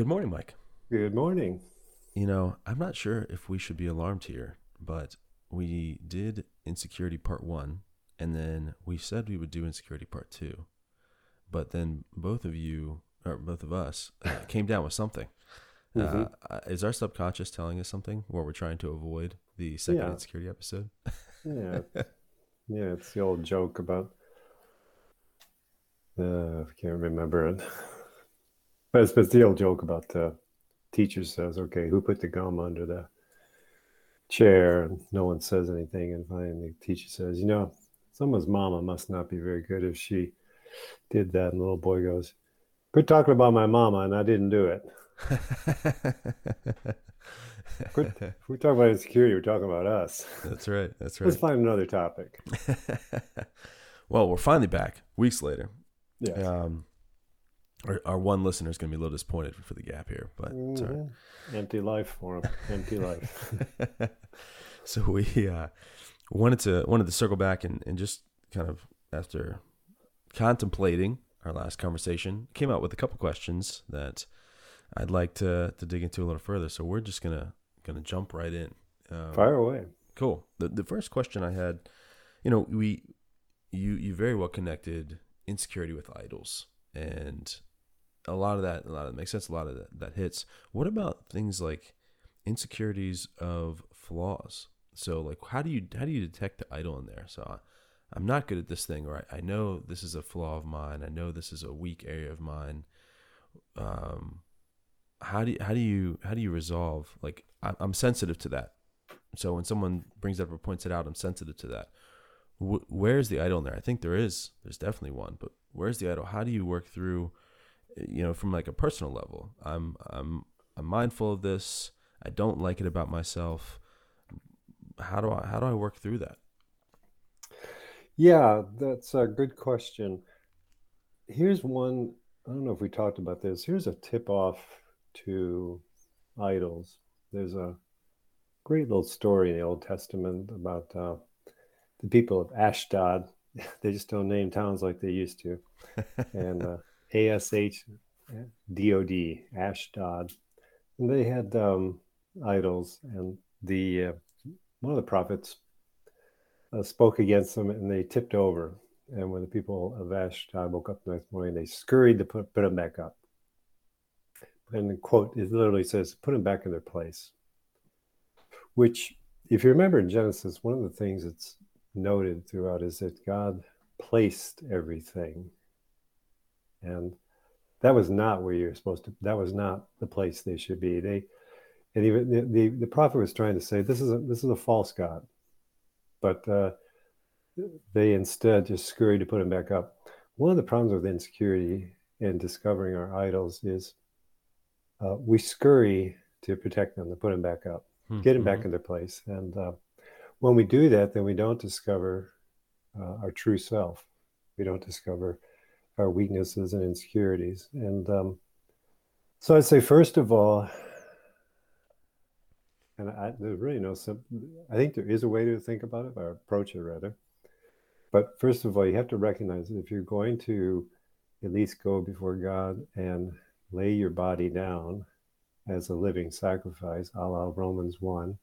Good morning, Mike. Good morning. You know, I'm not sure if we should be alarmed here, but we did Insecurity Part 1, and then we said we would do Insecurity Part 2. But then both of you, or both of us, uh, came down with something. Mhm. Uh, is our subconscious telling us something where we're trying to avoid the second Yeah. insecurity episode? Yeah, yeah. It's the old joke about. Uh, I can't remember it, but it's, the old joke about the teacher says, "Okay, who put the gum under the chair?" And no one says anything, and finally the teacher says, "You know, someone's mama must not be very good if she did that." And the little boy goes, "Quit talking about my mama, and I didn't do it." Quit, if we talk about insecurity, we're talking about us. That's right. That's right. Let's find another topic. well, we're finally back weeks later. Yeah. Um, our, our one listener is going to be a little disappointed for the gap here, but it's all right. Mhm. Empty life for him. Empty life. so we uh, wanted to wanted to circle back and, and just kind of after contemplating our last conversation, came out with a couple questions that I'd like to to dig into a little further. So we're just gonna gonna jump right in. Um, Fire away. Cool. The the first question I had, you know, we you you very well connected insecurity with idols and a lot of that a lot of that makes sense a lot of that, that hits. What about things like insecurities of flaws? So like how do you how do you detect the idol in there? So I, i'm not good at this thing or I, I know this is a flaw of mine. I know this is a weak area of mine. Um how do you how do you how do you resolve? Like I, i'm sensitive to that. So when someone brings up or points it out i'm sensitive to that. Wh- where's the idol in there? I think there is. There's definitely one but where's the idol? How do you work through you know from like a personal level i'm i'm i'm mindful of this i don't like it about myself how do i how do i work through that Yeah, that's a good question. Here's one. I don't know if we talked about this. Here's a tip off to idols. There's a great little story in the Old Testament about uh, the people of Ashdod. They just don't name towns like they used to. and uh, A S H D O D, Ashdod. And they had um, idols, and the uh, one of the prophets uh, spoke against them, and they tipped over. And when the people of Ashdod woke up the next morning, they scurried to put, put them back up. And the quote, it literally says, "Put them back in their place." Which, if you remember in Genesis, one of the things that's noted throughout is that God placed everything and that was not where you're supposed to that was not the place they should be. They and even the, the, the prophet was trying to say this is a this is a false god. But uh, they instead just scurried to put him back up. One of the problems with insecurity and discovering our idols is uh, we scurry to protect them to put them back up get them back in their place. And uh, when we do that then we don't discover uh, our true self. We don't discover our weaknesses and insecurities. And um, so I'd say, first of all, and I, there's really no simple, I think there is a way to think about it, or approach it rather. But first of all, you have to recognize that if you're going to at least go before God and lay your body down as a living sacrifice, a la Romans 1,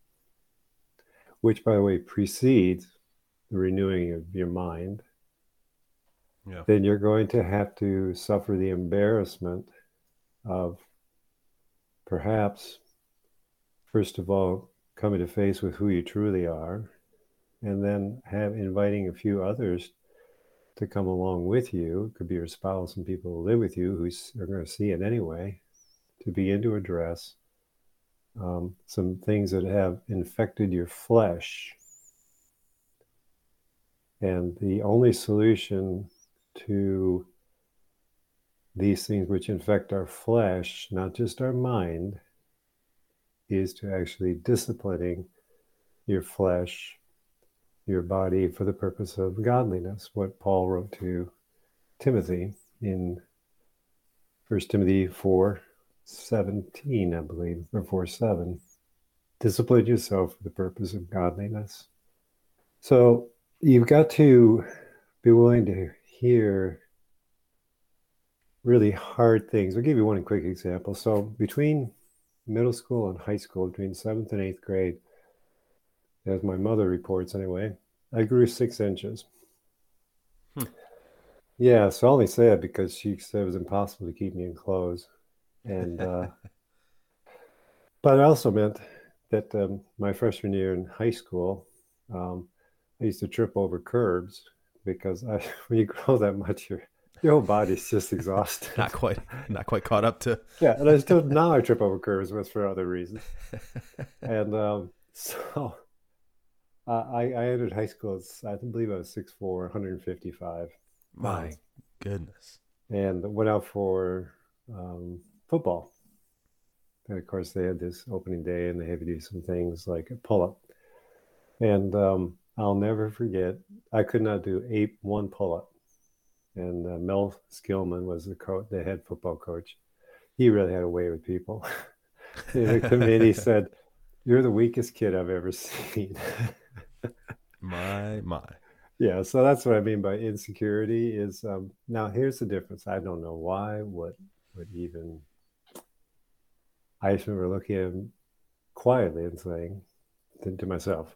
which, by the way, precedes the renewing of your mind yeah then you're going to have to suffer the embarrassment of perhaps, first of all, coming to face with who you truly are, and then have inviting a few others to come along with you. It could be your spouse and people who live with you who are going to see it anyway, to begin to address um, some things that have infected your flesh. And the only solution to these things which infect our flesh, not just our mind, is to actually disciplining your flesh, your body for the purpose of godliness. What Paul wrote to Timothy in First Timothy 4 17, I believe, or 4 7. Discipline yourself for the purpose of godliness. So you've got to be willing to hear really hard things. I'll give you one quick example. So between middle school and high school, between seventh and eighth grade, as my mother reports anyway, I grew six inches. Hmm. Yeah, so I only say it because she said it was impossible to keep me in clothes. And uh, but it also meant that um, my freshman year in high school, um, I used to trip over curbs because I, when you grow that much, your your whole body's just exhausted. not quite, not quite caught up to. Yeah, and I still now I trip over curves, but for other reasons. and um, so uh, I I entered high school. I believe I was 6'4", 155. My goodness. And went out for um, football. And of course, they had this opening day, and they had to do some things like a pull up. And um, I'll never forget. I could not do eight one pull up, and uh, Mel Skillman was the coach, the head football coach. He really had a way with people. the committee said, "You're the weakest kid I've ever seen." my my. Yeah, so that's what I mean by insecurity. Is um, now here's the difference. I don't know why. What would even I just remember looking at him quietly and saying to, to myself,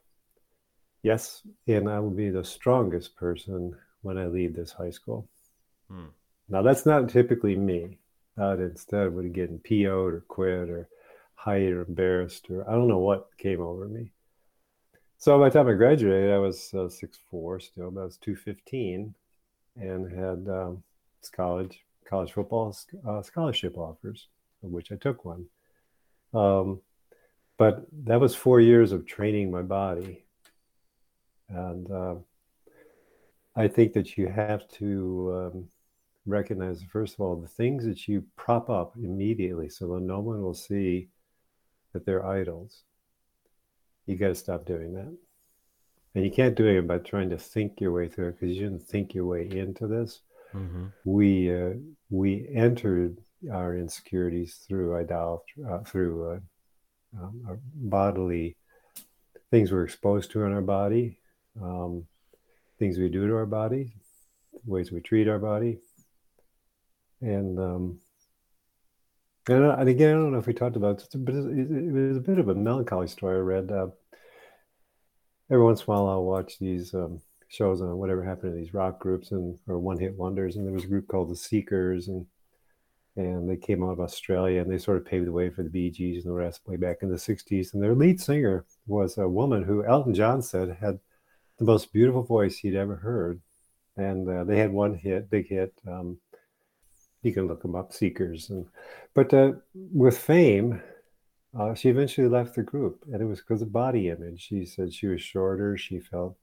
Yes, and I will be the strongest person when I leave this high school. Hmm. Now, that's not typically me. I'd instead would get PO'd or quit or hide or embarrassed or I don't know what came over me. So by the time I graduated, I was uh, 6'4 still, but I was 215 and had um, college, college football uh, scholarship offers, of which I took one. Um, but that was four years of training my body. And uh, I think that you have to um, recognize, first of all, the things that you prop up immediately so that no one will see that they're idols. You got to stop doing that. And you can't do it by trying to think your way through it because you didn't think your way into this. Mm-hmm. We uh, we entered our insecurities through idolatry, uh, through uh, um, bodily things we're exposed to in our body, um, things we do to our body, ways we treat our body, and um, and, and, again, I don't know if we talked about it, but it, it was a bit of a melancholy story. I read uh, every once in a while I'll watch these um, shows on whatever happened to these rock groups and or one hit wonders, and there was a group called the Seekers, and and they came out of Australia and they sort of paved the way for the Bee Gees and the rest way back in the 60s. And their lead singer was a woman who Elton John said had the most beautiful voice he'd ever heard. And uh, they had one hit, big hit. Um, you can look them up, Seekers. And but uh, with fame, uh, she eventually left the group, and it was because of body image. She said she was shorter, she felt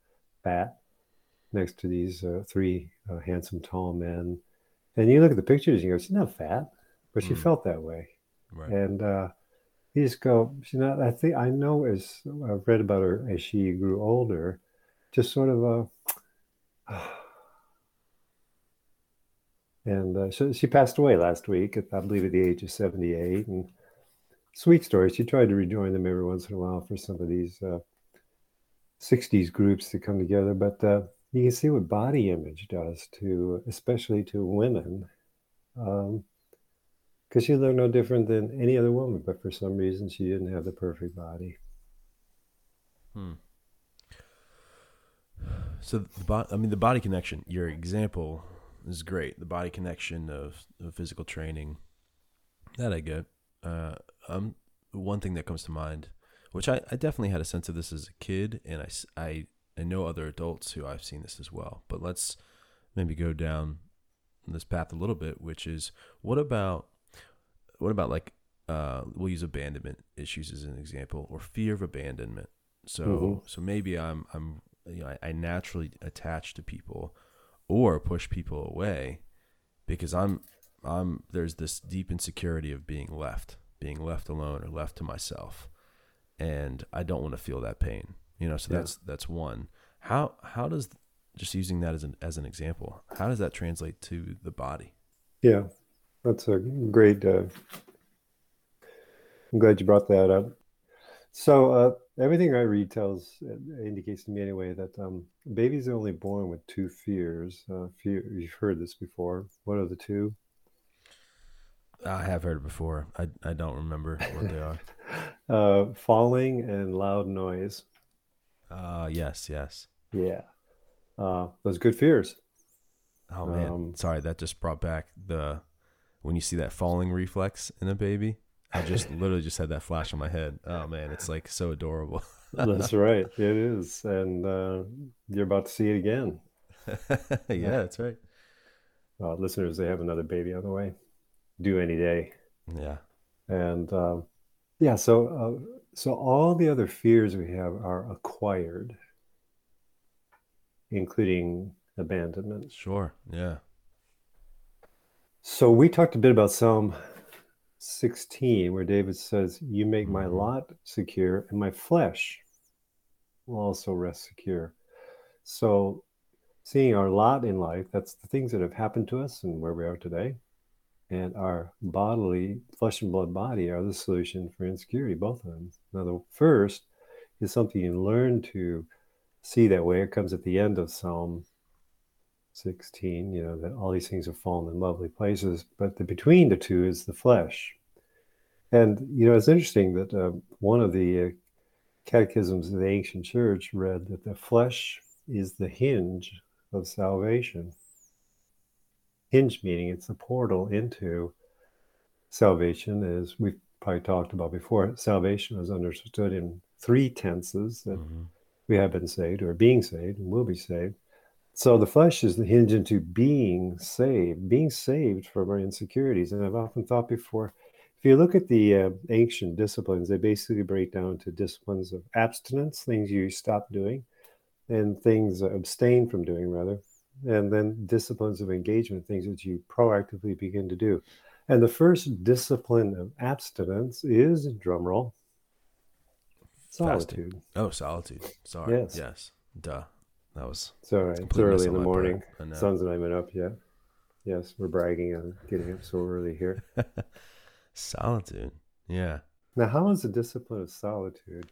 fat next to these uh, three uh, handsome, tall men and you look at the pictures and you go, she's not fat, but she mm. felt that way. Right. And uh, you just go, she's not, I think, I know as I've read about her as she grew older, just sort of a, and uh, so she passed away last week, I believe at the age of 78. And sweet story. She tried to rejoin them every once in a while for some of these uh, 60s groups to come together, but uh, you can see what body image does to, especially to women, because um, she looked no different than any other woman, but for some reason she didn't have the perfect body. Hmm. So the body, I mean, the body connection. Your example is great. The body connection of, of physical training, that I get. Uh, um, one thing that comes to mind, which I, I definitely had a sense of this as a kid, and I, I I know other adults who I've seen this as well. But let's maybe go down this path a little bit, which is what about what about like uh, we'll use abandonment issues as an example, or fear of abandonment. So mm-hmm. so maybe I'm I'm you know I, I naturally attach to people, or push people away because I'm I'm there's this deep insecurity of being left, being left alone or left to myself. And I don't want to feel that pain. You know, so Yeah. that's that's one. How how does just using that as an as an example, how does that translate to the body? Yeah, that's a great. Uh, I'm glad you brought that up. So uh, everything I read tells uh, indicates to me anyway that um, babies are only born with two fears. Uh, fear, you've heard this before. What are the two? I have heard it before. I I don't remember what they are. Uh, falling and loud noise. Uh yes, yes. Yeah, uh, those good fears. Oh man, Um, sorry. That just brought back the when you see that falling reflex in a baby. I just literally just had that flash in my head. Oh man, it's like so adorable. That's right. It is, and uh, you're about to see it again. yeah, that's right. Uh, listeners, they have another baby on the way, due any day. Yeah, And um, yeah, so uh, so all the other fears we have are acquired, including abandonment. sure. Yeah, So we talked a bit about Psalm 16, where David says, "You make my Mhm. lot secure, and my flesh will also rest secure." So, seeing our lot in life, that's the things that have happened to us and where we are today, and our bodily flesh and blood body are the solution for insecurity, both of them. Now, the first is something you learn to see that way. It comes at the end of Psalm 16, you know, that all these things have fallen in lovely places, but the between the two is the flesh. And, you know, it's interesting that uh, one of the uh, catechisms of the ancient church read that the flesh is the hinge of salvation. Hinge meaning it's the portal into salvation, as we've probably talked about before. Salvation is understood in three tenses that Mhm. we have been saved or being saved and will be saved. So the flesh is the hinge into being saved, being saved from our insecurities. And I've often thought before, if you look at the uh, ancient disciplines, they basically break down to disciplines of abstinence, things you stop doing, and things uh, abstain from doing, rather, and then disciplines of engagement, things that you proactively begin to do. And the first discipline of abstinence is, drumroll, Fasting. solitude. Oh, solitude. Sorry. Yes. Yes. Duh. That was all right. It's early in the morning. I know. Sun's not even up yet. Yes, we're bragging on getting up so early here. solitude. Yeah. Now, how is the discipline of solitude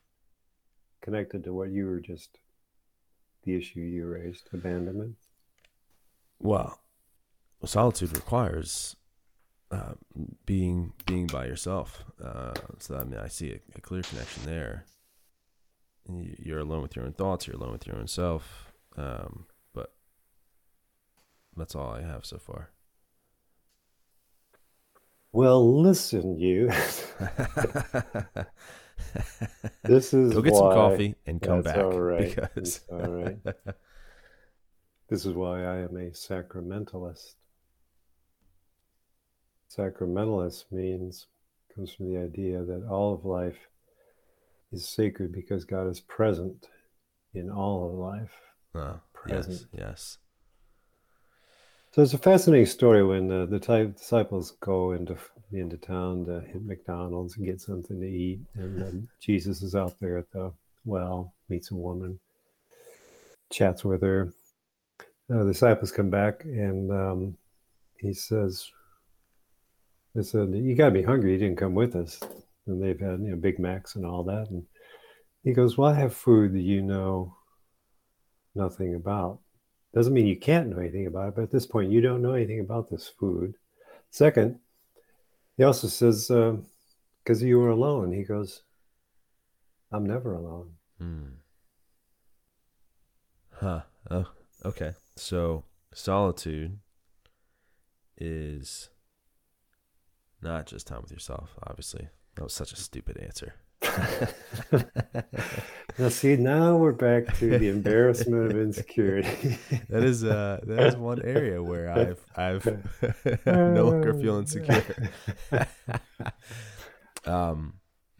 connected to what you were just, the issue you raised, abandonment? Well, solitude requires uh, being being by yourself. Uh, so I mean, I see a, a clear connection there. You're alone with your own thoughts. You're alone with your own self. Um, but that's all I have so far. Well, listen, you. this is Go get some coffee and come That's back all right. because all right. This is why I am a sacramentalist. Sacramentalist means comes from the idea that all of life is sacred because God is present in all of life. Yes, Present. yes. So it's a fascinating story when uh, the ty- disciples go into into town to hit McDonald's and get something to eat, and um, Jesus is out there at the well, meets a woman, chats with her. Uh, the disciples come back, and um, he says, "They said you got to be hungry. You didn't come with us." And they've had you know Big Macs and all that, and he goes, "Well, I have food that you know nothing about." Doesn't mean you can't know anything about it, but at this point, you don't know anything about this food. Second, he also says, because you were alone, he goes, I'm never alone. Hmm. Huh. Oh, okay. So solitude is not just time with yourself, obviously. That was such a stupid answer. Now, see, now we're back to the embarrassment of insecurity. That is uh that is one area where I've I've no longer feel insecure. um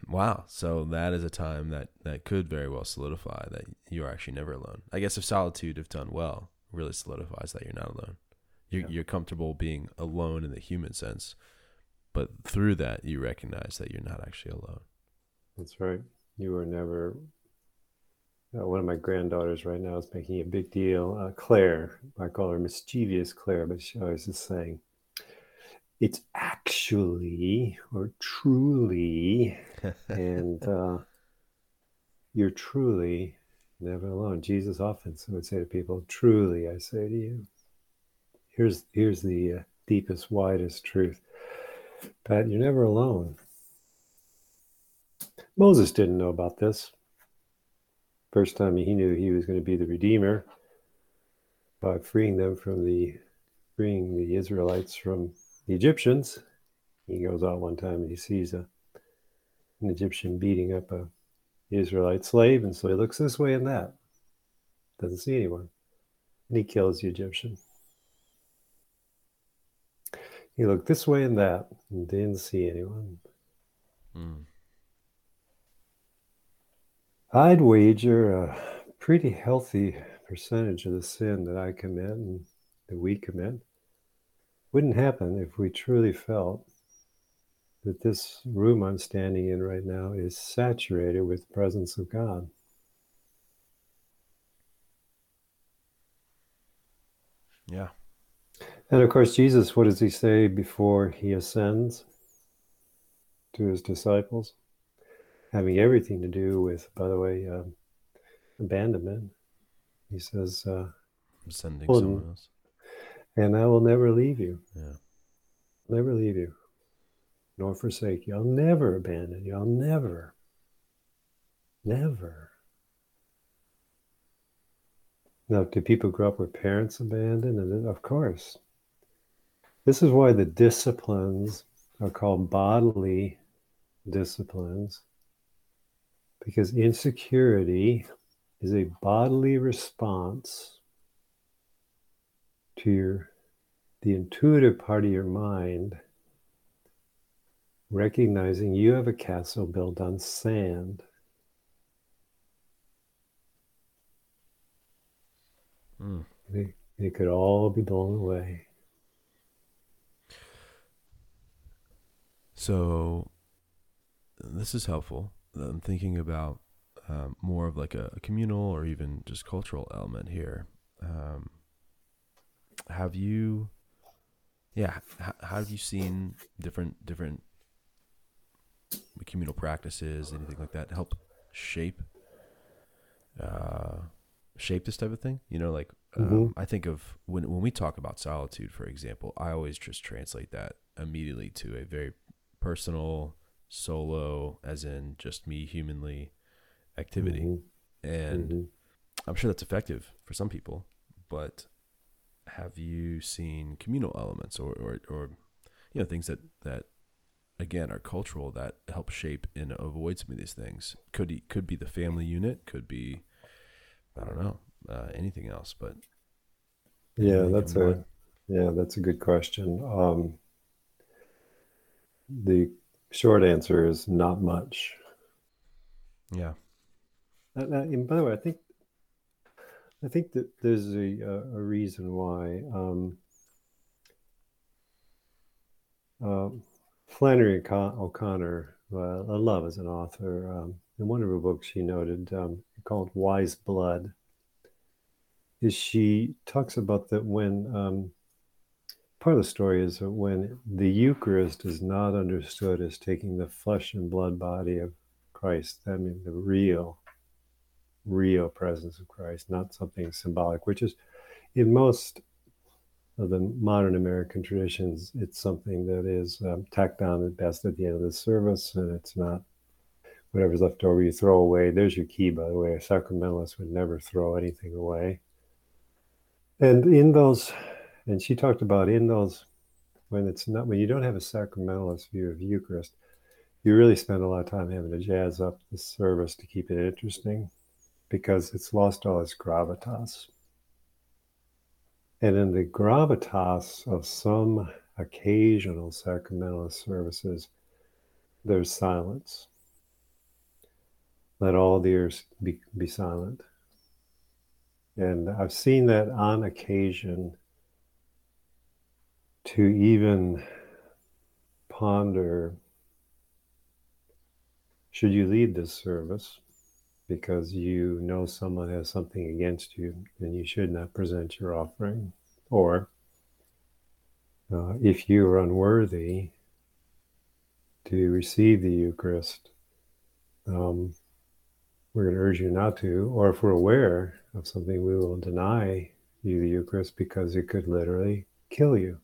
wow. So that is a time that that could very well solidify that you are actually never alone. I guess if solitude if done well really solidifies that you're not alone. You're, Yeah. you're comfortable being alone in the human sense, but through that, you recognize that you're not actually alone. That's right. You were never. Uh, one of my granddaughters right now is making a big deal. Uh, Claire, I call her mischievous Claire, but she always is saying, "It's actually or truly," and uh, you're truly never alone. Jesus often would say to people, "Truly, I say to you." Here's here's the uh, deepest, widest truth. Pat, you're never alone. Moses didn't know about this. First time he knew he was going to be the Redeemer by freeing them from the freeing the Israelites from the Egyptians. He goes out one time and he sees a an Egyptian beating up a Israelite slave, and so he looks this way and that. Doesn't see anyone. And he kills the Egyptian. He looked this way and that and didn't see anyone. Mm. I'd wager a pretty healthy percentage of the sin that I commit and that we commit wouldn't happen if we truly felt that this room I'm standing in right now is saturated with the presence of God. Yeah. And of course, Jesus, what does he say before he ascends to his disciples? Having everything to do with, by the way, um, abandonment. He says, uh, I'm sending Well, someone else. And I will never leave you, Yeah. never leave you, nor forsake you. I'll never abandon you. I'll never, never. Now, do people grow up with parents abandoned? And then, of course. This is why the disciplines are called bodily disciplines, because insecurity is a bodily response to your the intuitive part of your mind recognizing you have a castle built on sand Mm. it, it could all be blown away So this is helpful. I'm thinking about um, more of like a, a communal or even just cultural element here. Um, have you, yeah, h- how have you seen different different communal practices, anything like that, help shape uh, shape this type of thing? You know, like um, Mhm. I think of when when we talk about solitude, for example, I always just translate that immediately to a very personal solo as in just me humanly activity. Mhm, and mhm. i'm sure that's effective for some people but have you seen communal elements or or, or you know things that that again are cultural that help shape and avoid some of these things? Could be, could be the family unit could be i don't know uh, anything else but yeah that's a yeah that's a good question. Um, the short answer is not much yeah And, uh, and by the way, I think I think that there's a a, reason why um, uh, Flannery O'Connor, uh, I love as an author. Um, in one of her books, she noted um, called "Wise Blood." Is she talks about that when um, part of the story is that when the Eucharist is not understood as taking the flesh and blood body of Christ, I mean the real real presence of Christ, not something symbolic, which is in most of the modern American traditions, it's something that is um, tacked on at best at the end of the service, and it's not whatever's left over you throw away. There's your key, by the way. A sacramentalist would never throw anything away. And in those, and she talked about in those, when it's not, when you don't have a sacramentalist view of Eucharist, you really spend a lot of time having to jazz up the service to keep it interesting because it's lost all its gravitas. And in the gravitas of some occasional sacramentalist services, there's silence. Let all the ears be, be silent. And I've seen that on occasion to even ponder should you lead this service because you know someone has something against you and you should not present your offering? Or uh, if you are unworthy to receive the Eucharist, um, we're going to urge you not to. Or if we're aware of something, we will deny you the Eucharist because it could literally kill you.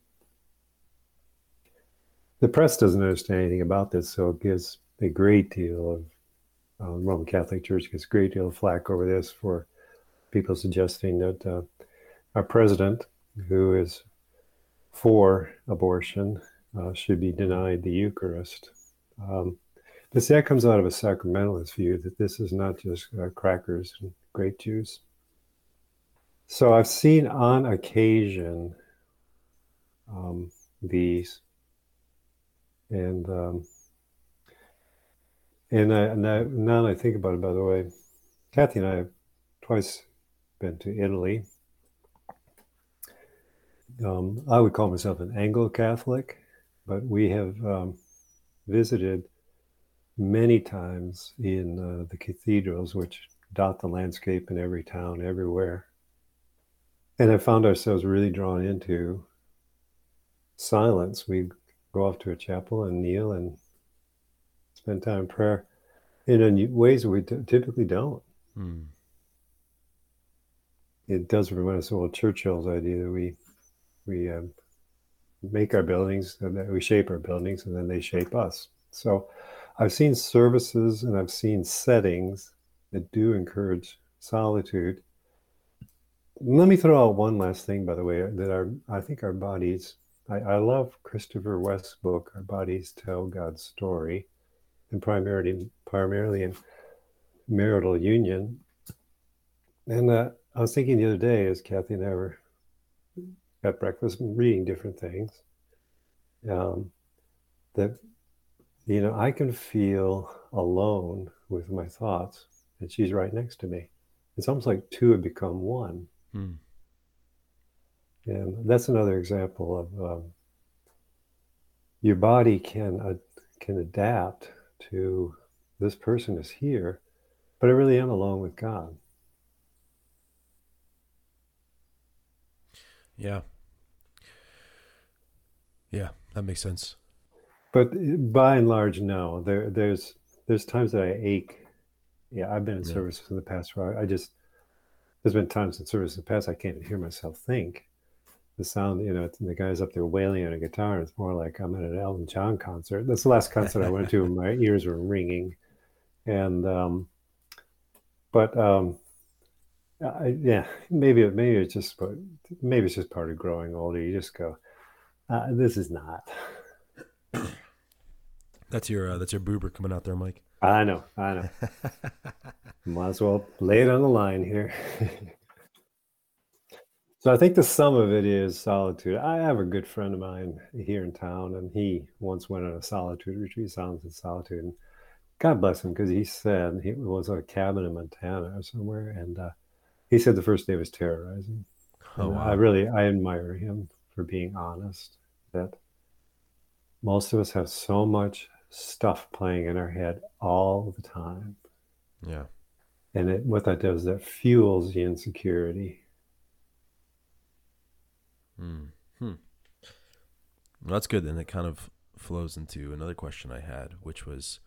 The press doesn't understand anything about this, so it gives a great deal of uh, Roman Catholic Church gets a great deal of flack over this for people suggesting that uh, our president, who is for abortion, uh, should be denied the Eucharist. Um, but that comes out of a sacramentalist view that this is not just uh, crackers and grape juice. So I've seen on occasion um, these, and um, and, I, now that I think about it, by the way, Kathy and I have twice been to Italy. Um, I would call myself an Anglo Catholic, but we have um, visited many times in uh, the cathedrals, which dot the landscape in every town, everywhere. And I found ourselves really drawn into silence. We go off to a chapel and kneel and spend time in prayer in ways we t- typically don't. Hmm. It does remind us of old Churchill's idea that we we um, make our buildings, and that we shape our buildings, and then they shape us. So, I've seen services and I've seen settings that do encourage solitude. Let me throw out one last thing, by the way, that our I think our bodies. I, I love Christopher West's book, Our Bodies Tell God's Story and primarily primarily in marital union. And uh, I was thinking the other day, as Kathy and I were at breakfast reading different things, um, that you know I can feel alone with my thoughts, and she's right next to me. It's almost like two have become one. Hmm. And that's another example of um, your body can uh, can adapt to this person is here, but I really am alone with God. Yeah. Yeah, that makes sense. But by and large, no. There, there's there's times that I ache. Yeah, I've been in yeah. services in the past where I just there's been times in service in the past I can't hear myself think the sound, you know, the guy's up there wailing on a guitar. It's more like I'm at an Elton John concert. That's the last concert I went to, and my ears were ringing. And, um, but, um, I, yeah, maybe, maybe it's just, maybe it's just part of growing older. You just go, uh, this is not. That's your, uh, that's your boomer coming out there, Mike. I know, I know. Might as well lay it on the line here. So I think the sum of it is solitude. I have a good friend of mine here in town, and he once went on a solitude retreat, silence and solitude. And God bless him, because he said he was at a cabin in Montana or somewhere, and uh, he said the first day was terrorizing. Oh, wow. I really I admire him for being honest. That most of us have so much stuff playing in our head all the time. Yeah. And it, what that does, that fuels the insecurity Mm. Hmm. Well, that's good. And it kind of flows into another question I had, which was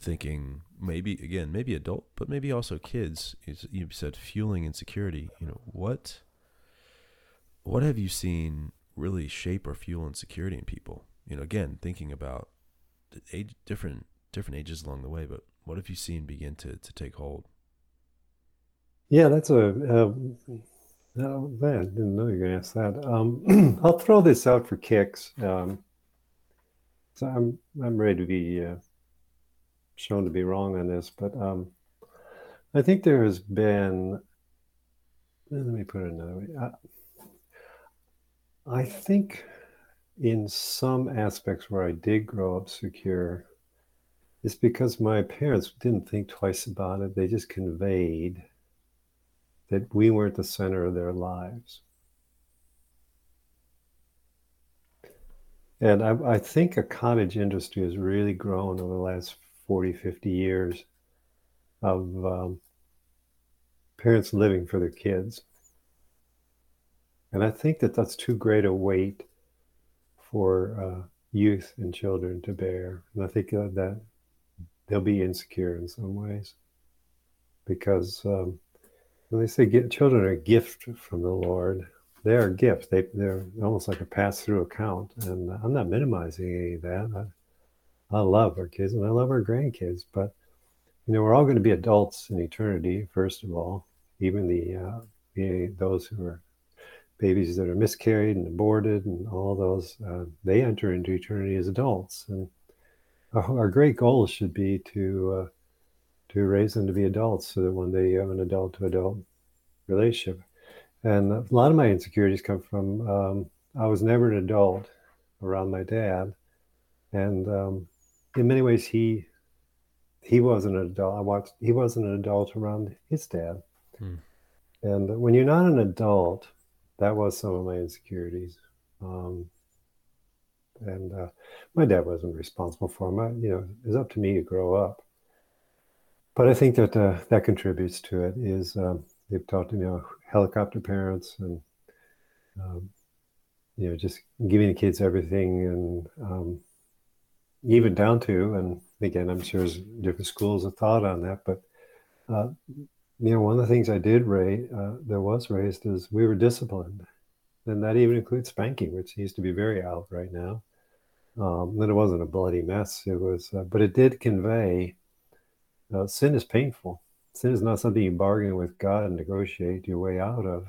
thinking maybe again maybe adult but maybe also kids you said fueling insecurity you know what what have you seen really shape or fuel insecurity in people you know again thinking about age different different ages along the way but what have you seen begin to to take hold yeah that's a, a no, man, didn't know you were going to ask that. Um, I'll throw this out for kicks. Um, so I'm I'm ready to be uh, shown to be wrong on this, but um, I think there has been. Let me put it another way. I, I think in some aspects where I did grow up secure, it's because my parents didn't think twice about it. They just conveyed that we weren't the center of their lives. And I, I think a cottage industry has really grown over the last 40, 50 years of um, parents living for their kids. And I think that that's too great a weight for uh, youth and children to bear. And I think that they'll be insecure in some ways because um, when they say get, children are a gift from the Lord, they are a gift. They, they're almost like a pass through account. And I'm not minimizing any of that. I, I love our kids and I love our grandkids, but you know, we're all going to be adults in eternity, first of all, even the, uh, the those who are babies that are miscarried and aborted and all those, uh, they enter into eternity as adults. And our, our great goal should be to uh, to raise them to be adults, so that when they have an adult to adult relationship. And a lot of my insecurities come from um, I was never an adult around my dad, and um, in many ways he he wasn't an adult. I watched he wasn't an adult around his dad. Hmm. And when you're not an adult, that was some of my insecurities. Um, and uh, my dad wasn't responsible for them. I, you know, it was up to me to grow up. But I think that uh, that contributes to it. Is um, they've taught you know helicopter parents and um, you know just giving the kids everything and um, even down to and again I'm sure there's different schools of thought on that, but uh, you know, one of the things I did raise, uh, that was raised is we were disciplined. And that even includes spanking, which seems to be very out right now. Um, then it wasn't a bloody mess. It was, uh, but it did convey uh, sin is painful. Sin is not something you bargain with God and negotiate your way out of.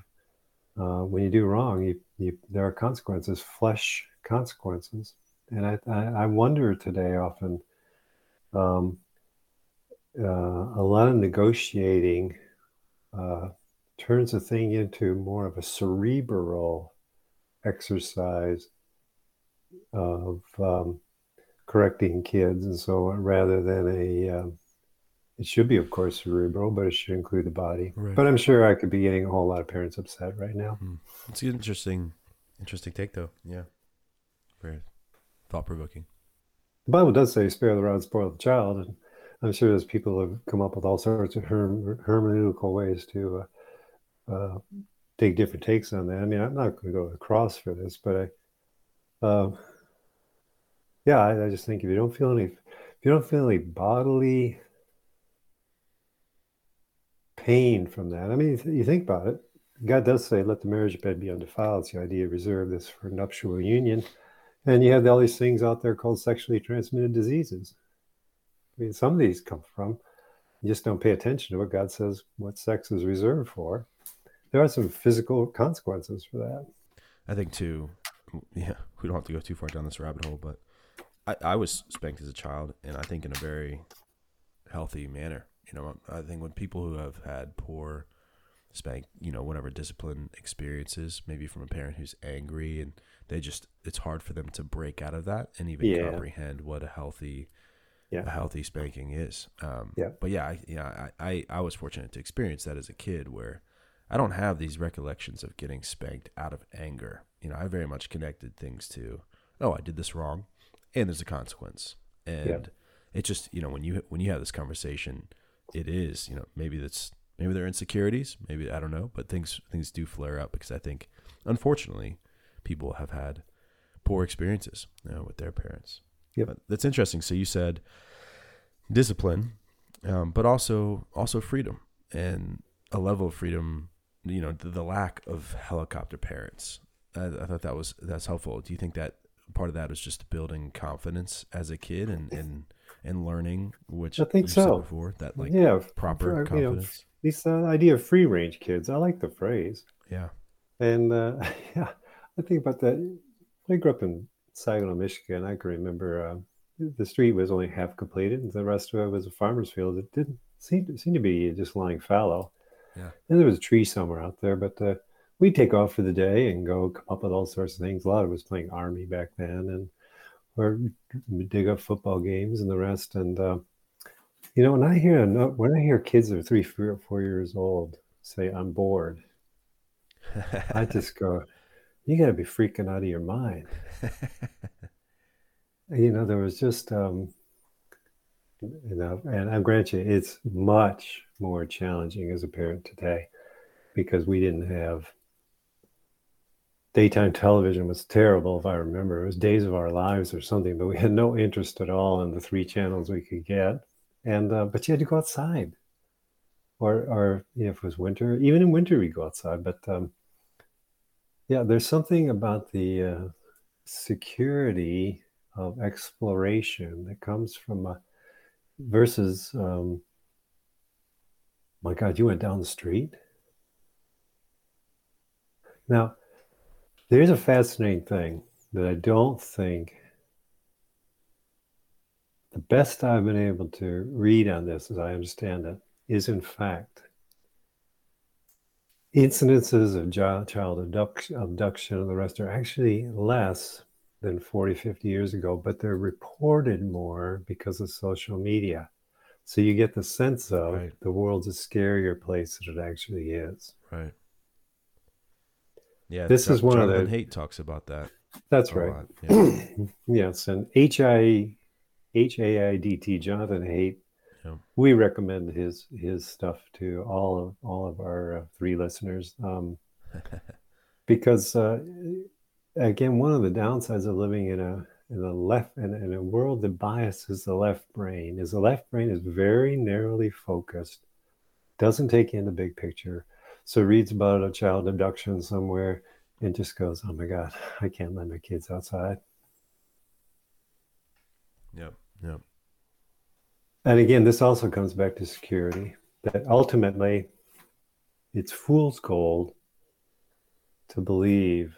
Uh, when you do wrong, you, you, there are consequences, flesh consequences. And I, I, I wonder today often, um, uh, a lot of negotiating uh, turns the thing into more of a cerebral exercise of um, correcting kids and so on, rather than a. Um, it should be, of course, cerebral, but it should include the body. Right. But I'm sure I could be getting a whole lot of parents upset right now. Hmm. It's an interesting, interesting take, though. Yeah, very thought provoking. The Bible does say, "Spare the rod, spoil the child," and I'm sure there's people who have come up with all sorts of herm- hermeneutical ways to uh, uh, take different takes on that. I mean, I'm not going to go across for this, but I, uh, yeah, I, I, just think if you don't feel any, if you don't feel any bodily pain from that, I mean, you think about it. God does say, "Let the marriage bed be undefiled." It's the idea reserve this for nuptial union, and you have all these things out there called sexually transmitted diseases. I mean, some of these come from. You just don't pay attention to what God says what sex is reserved for. There are some physical consequences for that. I think too. Yeah, we don't have to go too far down this rabbit hole, but I, I was spanked as a child, and I think in a very healthy manner. You know, I think when people who have had poor spank, you know, whatever discipline experiences, maybe from a parent who's angry, and they just it's hard for them to break out of that and even yeah. comprehend what a healthy yeah. a healthy spanking is. Um, yeah. But yeah, I, yeah, I, I, I was fortunate to experience that as a kid where I don't have these recollections of getting spanked out of anger. You know, I very much connected things to, oh, I did this wrong, and there's a consequence. And yeah. it just, you know, when you when you have this conversation, it is, you know, maybe that's maybe they're insecurities, maybe I don't know, but things things do flare up because I think, unfortunately, people have had poor experiences you know, with their parents. Yeah, that's interesting. So you said discipline, um, but also also freedom and a level of freedom. You know, the, the lack of helicopter parents. I, I, thought that was that's helpful. Do you think that part of that is just building confidence as a kid and and and learning, which I think so. Before that, like yeah, proper for, confidence. You know, this uh, idea of free range kids. I like the phrase. Yeah. And uh, yeah, I think about that. I grew up in Saginaw, Michigan, I can remember uh, the street was only half completed, and the rest of it was a farmer's field. It didn't seem, seem to be just lying fallow. Yeah. And there was a tree somewhere out there, but uh, we'd take off for the day and go come up with all sorts of things. A lot of us playing army back then, and or dig up football games and the rest. And uh, you know, when I hear when I hear kids that are four years old say, I'm bored. I just go, you got to be freaking out of your mind. you know, there was just, um, you know, and I grant you, it's much more challenging as a parent today because we didn't have daytime television was terrible if i remember. It was days of our lives or something but we had no interest at all in the three channels we could get. And uh, but you had to go outside. Or or you know, if it was winter even in winter we go outside but um, yeah there's something about the uh, security of exploration that comes from a, versus um, my god you went down the street. Now there's a fascinating thing that I don't think the best I've been able to read on this, as I understand it, is in fact incidences of child abduction, abduction and the rest are actually less than 40, 50 years ago, but they're reported more because of social media. So you get the sense of right. the world's a scarier place than it actually is. Right. Yeah, this is one Jonathan of the Haidt talks about that. That's right. Yeah. yes, and H I H A I D T Jonathan Haidt. Yeah. We recommend his his stuff to all of all of our uh, three listeners, um, because uh, again, one of the downsides of living in a in a left in, in a world that biases the left brain is the left brain is very narrowly focused, doesn't take in the big picture, so reads about a child abduction somewhere and just goes, "Oh my God, I can't let my kids outside." Yep. Yep. And again, this also comes back to security. That ultimately, it's fool's gold to believe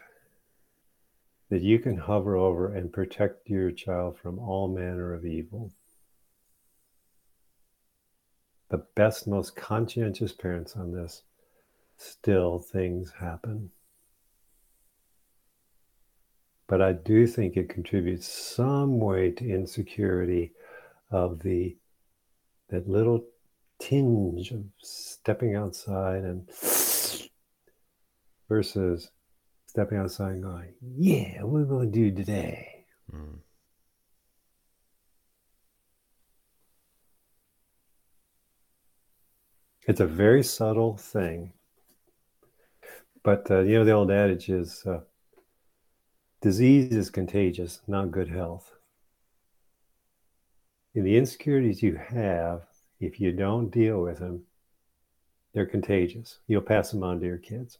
that you can hover over and protect your child from all manner of evil. The best, most conscientious parents on this still things happen. But I do think it contributes some way to insecurity of the that little tinge of stepping outside and versus stepping outside and going, yeah, what are we going to do today? Mm. It's a very subtle thing but uh, you know, the old adage is uh, disease is contagious, not good health. And the insecurities you have, if you don't deal with them, they're contagious. You'll pass them on to your kids.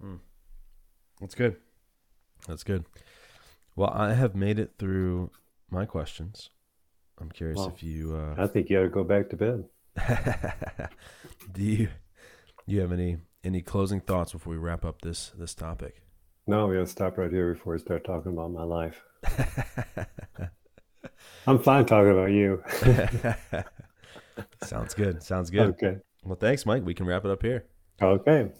Hmm. That's good. That's good. Well, I have made it through my questions. I'm curious well, if you. Uh... I think you ought to go back to bed. do you do you have any any closing thoughts before we wrap up this this topic? No, we gotta stop right here before we start talking about my life. I'm fine talking about you. Sounds good. Sounds good. Okay. Well, thanks, Mike. We can wrap it up here. Okay.